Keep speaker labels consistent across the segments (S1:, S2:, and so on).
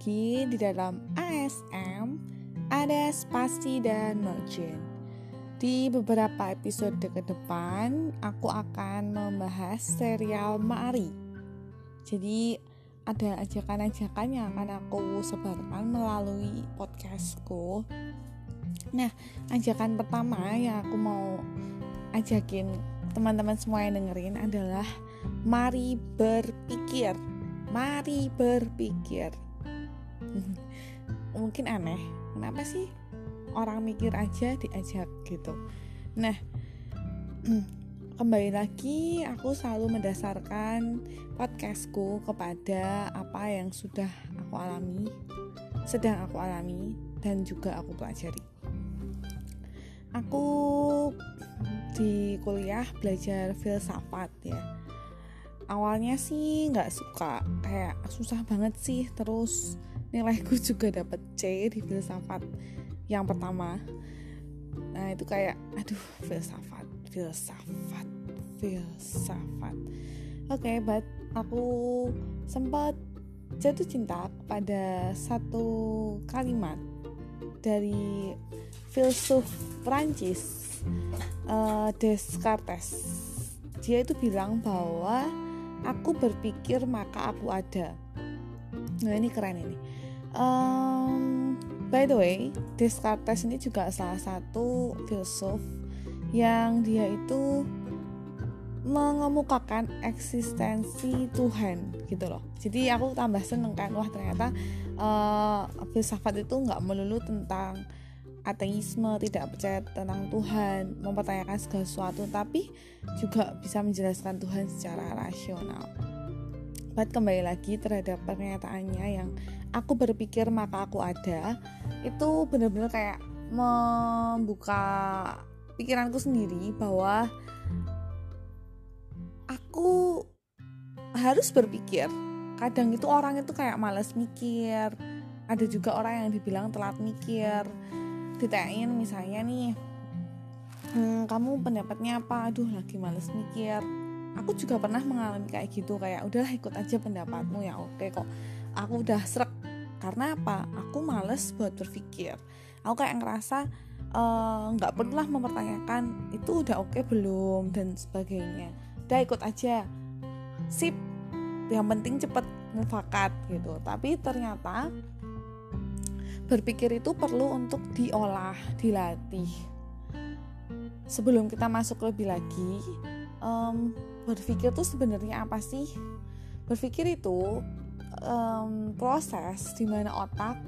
S1: lagi di dalam ASM ada spasi dan margin. Di beberapa episode ke depan, aku akan membahas serial Mari. Jadi ada ajakan-ajakan yang akan aku sebarkan melalui podcastku. Nah, ajakan pertama yang aku mau ajakin teman-teman semua yang dengerin adalah mari berpikir mari berpikir mungkin aneh kenapa sih orang mikir aja diajak gitu? Nah kembali lagi aku selalu mendasarkan podcastku kepada apa yang sudah aku alami sedang aku alami dan juga aku pelajari. Aku di kuliah belajar filsafat ya. Awalnya sih nggak suka kayak susah banget sih terus nilaiku juga dapet C di filsafat yang pertama. Nah itu kayak aduh filsafat filsafat filsafat. Oke okay, but aku sempat jatuh cinta pada satu kalimat dari filsuf Prancis uh, Descartes. Dia itu bilang bahwa aku berpikir maka aku ada. Nah ini keren ini um, by the way Descartes ini juga salah satu filsuf yang dia itu mengemukakan eksistensi Tuhan gitu loh jadi aku tambah seneng kan wah ternyata uh, filsafat itu nggak melulu tentang ateisme, tidak percaya tentang Tuhan, mempertanyakan segala sesuatu, tapi juga bisa menjelaskan Tuhan secara rasional. Buat kembali lagi terhadap pernyataannya yang aku berpikir maka aku ada, itu benar-benar kayak membuka pikiranku sendiri bahwa aku harus berpikir. Kadang itu orang itu kayak males mikir, ada juga orang yang dibilang telat mikir. Ditanyain misalnya nih hmm, kamu pendapatnya apa? Aduh lagi males mikir. Aku juga pernah mengalami kayak gitu kayak udahlah ikut aja pendapatmu. Ya oke kok aku udah serak karena apa? Aku males buat berpikir. Aku kayak ngerasa eh, nggak uh, perlulah mempertanyakan itu udah oke belum? dan sebagainya. Udah ikut aja. Sip. Yang penting cepet mufakat gitu. Tapi ternyata berpikir itu perlu untuk diolah, dilatih. Sebelum kita masuk lebih lagi, um, berpikir itu sebenarnya apa sih? Berpikir itu um, proses di mana otak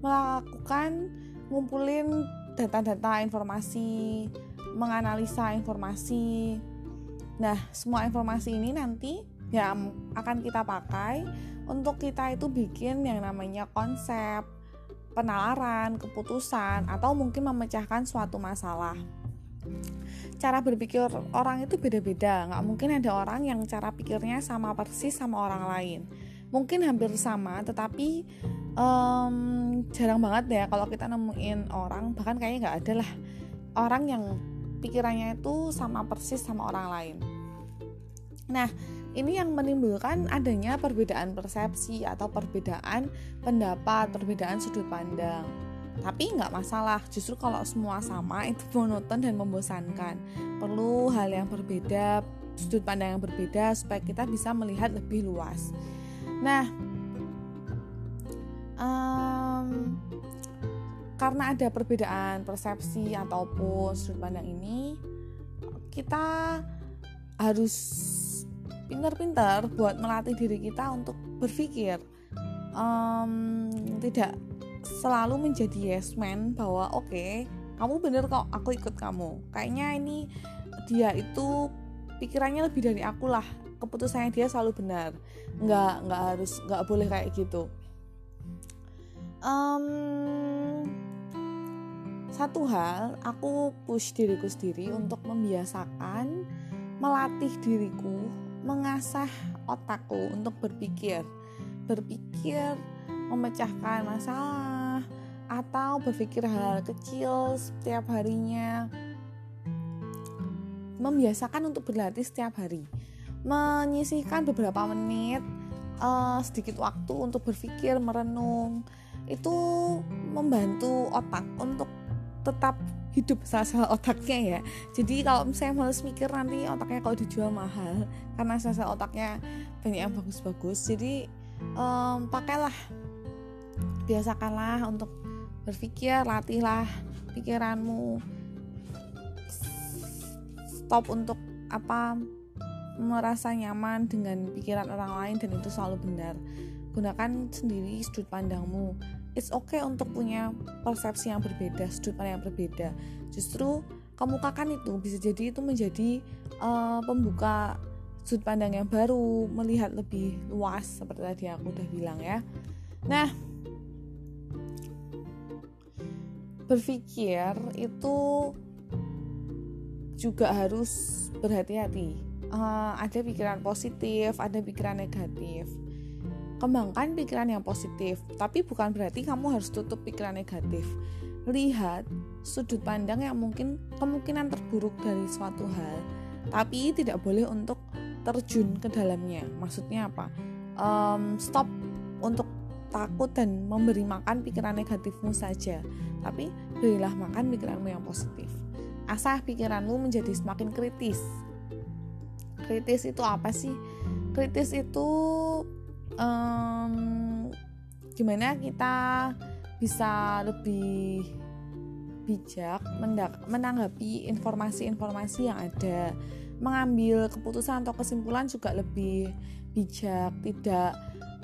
S1: melakukan ngumpulin data-data informasi, menganalisa informasi. Nah, semua informasi ini nanti yang akan kita pakai untuk kita itu bikin yang namanya konsep, penalaran, keputusan, atau mungkin memecahkan suatu masalah. Cara berpikir orang itu beda-beda, nggak mungkin ada orang yang cara pikirnya sama persis sama orang lain. Mungkin hampir sama, tetapi um, jarang banget ya kalau kita nemuin orang, bahkan kayaknya nggak ada lah orang yang pikirannya itu sama persis sama orang lain. Nah, ini yang menimbulkan adanya perbedaan persepsi atau perbedaan pendapat, perbedaan sudut pandang. Tapi nggak masalah, justru kalau semua sama itu monoton dan membosankan. Perlu hal yang berbeda, sudut pandang yang berbeda supaya kita bisa melihat lebih luas. Nah, um, karena ada perbedaan persepsi ataupun sudut pandang ini, kita harus pintar-pintar buat melatih diri kita untuk berpikir. Um, tidak selalu menjadi yes man bahwa oke okay, kamu bener kok aku ikut kamu. Kayaknya ini dia itu pikirannya lebih dari aku lah keputusannya dia selalu benar nggak nggak harus nggak boleh kayak gitu um, satu hal aku push diriku sendiri untuk membiasakan melatih diriku mengasah otakku untuk berpikir, berpikir memecahkan masalah atau berpikir hal-hal kecil setiap harinya. Membiasakan untuk berlatih setiap hari. Menyisihkan beberapa menit uh, sedikit waktu untuk berpikir merenung. Itu membantu otak untuk tetap hidup sel-sel otaknya ya. Jadi kalau misalnya males mikir nanti otaknya kalau dijual mahal karena sel-sel otaknya banyak yang bagus-bagus. Jadi um, pakailah biasakanlah untuk berpikir latihlah pikiranmu. Stop untuk apa merasa nyaman dengan pikiran orang lain dan itu selalu benar gunakan sendiri sudut pandangmu it's okay untuk punya persepsi yang berbeda, sudut pandang yang berbeda. Justru kemukakan itu bisa jadi itu menjadi uh, pembuka sudut pandang yang baru, melihat lebih luas seperti tadi aku udah bilang ya. Nah, berpikir itu juga harus berhati-hati. Uh, ada pikiran positif, ada pikiran negatif kembangkan pikiran yang positif, tapi bukan berarti kamu harus tutup pikiran negatif. Lihat sudut pandang yang mungkin kemungkinan terburuk dari suatu hal, tapi tidak boleh untuk terjun ke dalamnya. Maksudnya apa? Um, stop untuk takut dan memberi makan pikiran negatifmu saja, tapi berilah makan pikiranmu yang positif. Asah pikiranmu menjadi semakin kritis. Kritis itu apa sih? Kritis itu um, gimana kita bisa lebih bijak menanggapi informasi-informasi yang ada mengambil keputusan atau kesimpulan juga lebih bijak tidak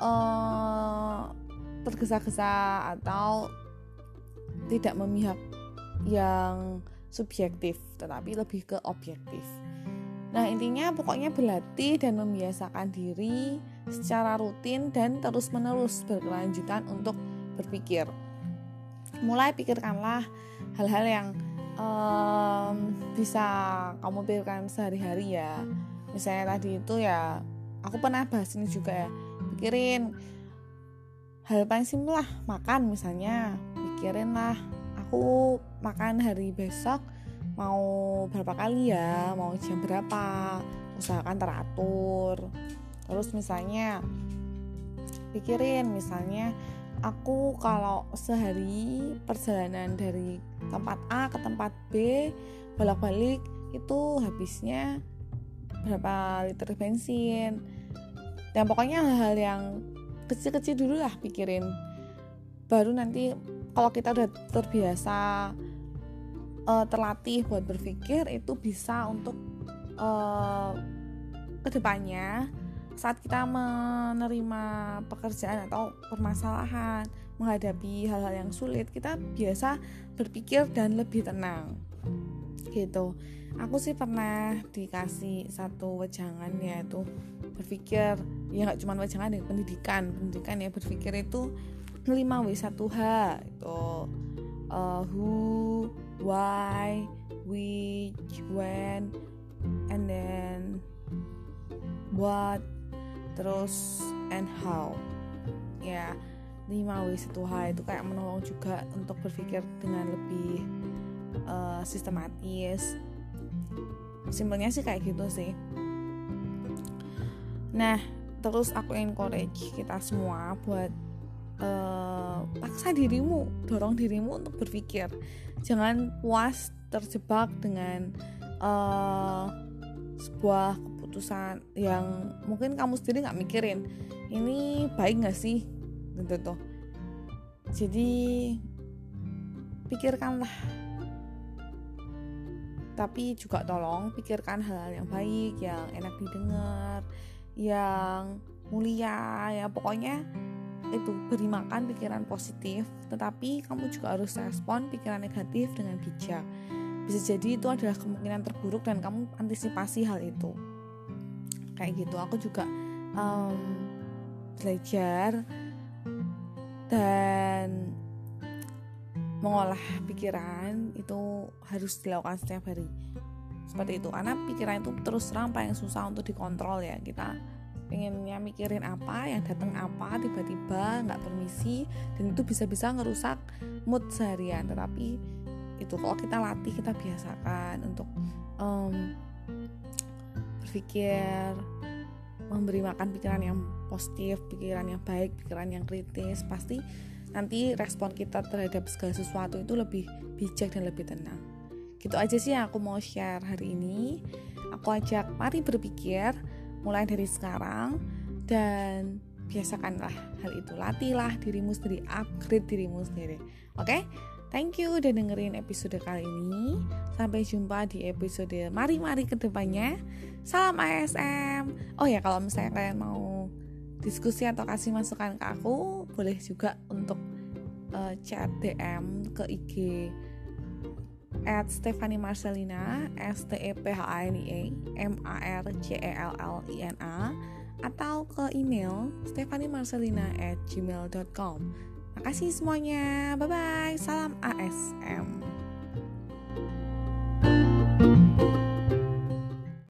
S1: uh, tergesa-gesa atau tidak memihak yang subjektif tetapi lebih ke objektif Nah, intinya pokoknya berlatih dan membiasakan diri secara rutin dan terus-menerus berkelanjutan untuk berpikir. Mulai pikirkanlah hal-hal yang um, bisa kamu pikirkan sehari-hari ya. Misalnya tadi itu ya, aku pernah bahas ini juga ya. Pikirin hal paling simpel lah, makan misalnya. Pikirin lah, aku makan hari besok mau berapa kali ya? Mau jam berapa? Usahakan teratur. Terus misalnya pikirin misalnya aku kalau sehari perjalanan dari tempat A ke tempat B bolak-balik itu habisnya berapa liter bensin? Dan pokoknya hal-hal yang kecil-kecil dulu lah pikirin. Baru nanti kalau kita udah terbiasa uh, terlatih buat berpikir itu bisa untuk uh, ke depannya saat kita menerima pekerjaan atau permasalahan menghadapi hal-hal yang sulit kita biasa berpikir dan lebih tenang. Gitu. Aku sih pernah dikasih satu wejangan yaitu berpikir ya nggak cuma wejangan ya pendidikan. Pendidikan ya berpikir itu 5W1H itu uh, who why, which, when, and then what, terus and how. Ya, 5W1H itu kayak menolong juga untuk berpikir dengan lebih uh, sistematis. Simpelnya sih kayak gitu sih. Nah, terus aku encourage kita semua buat uh, paksa dirimu, dorong dirimu untuk berpikir jangan puas terjebak dengan uh, sebuah keputusan yang mungkin kamu sendiri nggak mikirin. Ini baik nggak sih? Gitu tuh. Jadi pikirkanlah. Tapi juga tolong pikirkan hal-hal yang baik yang enak didengar yang mulia ya. Pokoknya itu beri makan pikiran positif, tetapi kamu juga harus respon pikiran negatif dengan bijak. Bisa jadi itu adalah kemungkinan terburuk dan kamu antisipasi hal itu. Kayak gitu, aku juga um, belajar dan mengolah pikiran itu harus dilakukan setiap hari seperti itu karena pikiran itu terus terang paling susah untuk dikontrol ya kita pengennya mikirin apa yang datang apa tiba-tiba nggak permisi dan itu bisa-bisa ngerusak mood seharian tetapi itu kalau kita latih kita biasakan untuk um, berpikir memberi makan pikiran yang positif, pikiran yang baik, pikiran yang kritis, pasti nanti respon kita terhadap segala sesuatu itu lebih bijak dan lebih tenang. Gitu aja sih yang aku mau share hari ini. Aku ajak mari berpikir mulai dari sekarang dan biasakanlah hal itu. Latihlah dirimu sendiri, upgrade dirimu sendiri. Oke? Okay? Thank you udah dengerin episode kali ini. Sampai jumpa di episode mari-mari ke depannya. Salam ASM. Oh ya kalau misalnya kalian mau diskusi atau kasih masukan ke aku, boleh juga untuk uh, chat DM ke IG at Stephanie Marcelina S T E P H A N I E M A R C E L L I N A atau ke email stephanie-marcelina at gmail.com Makasih semuanya. Bye bye. Salam ASM.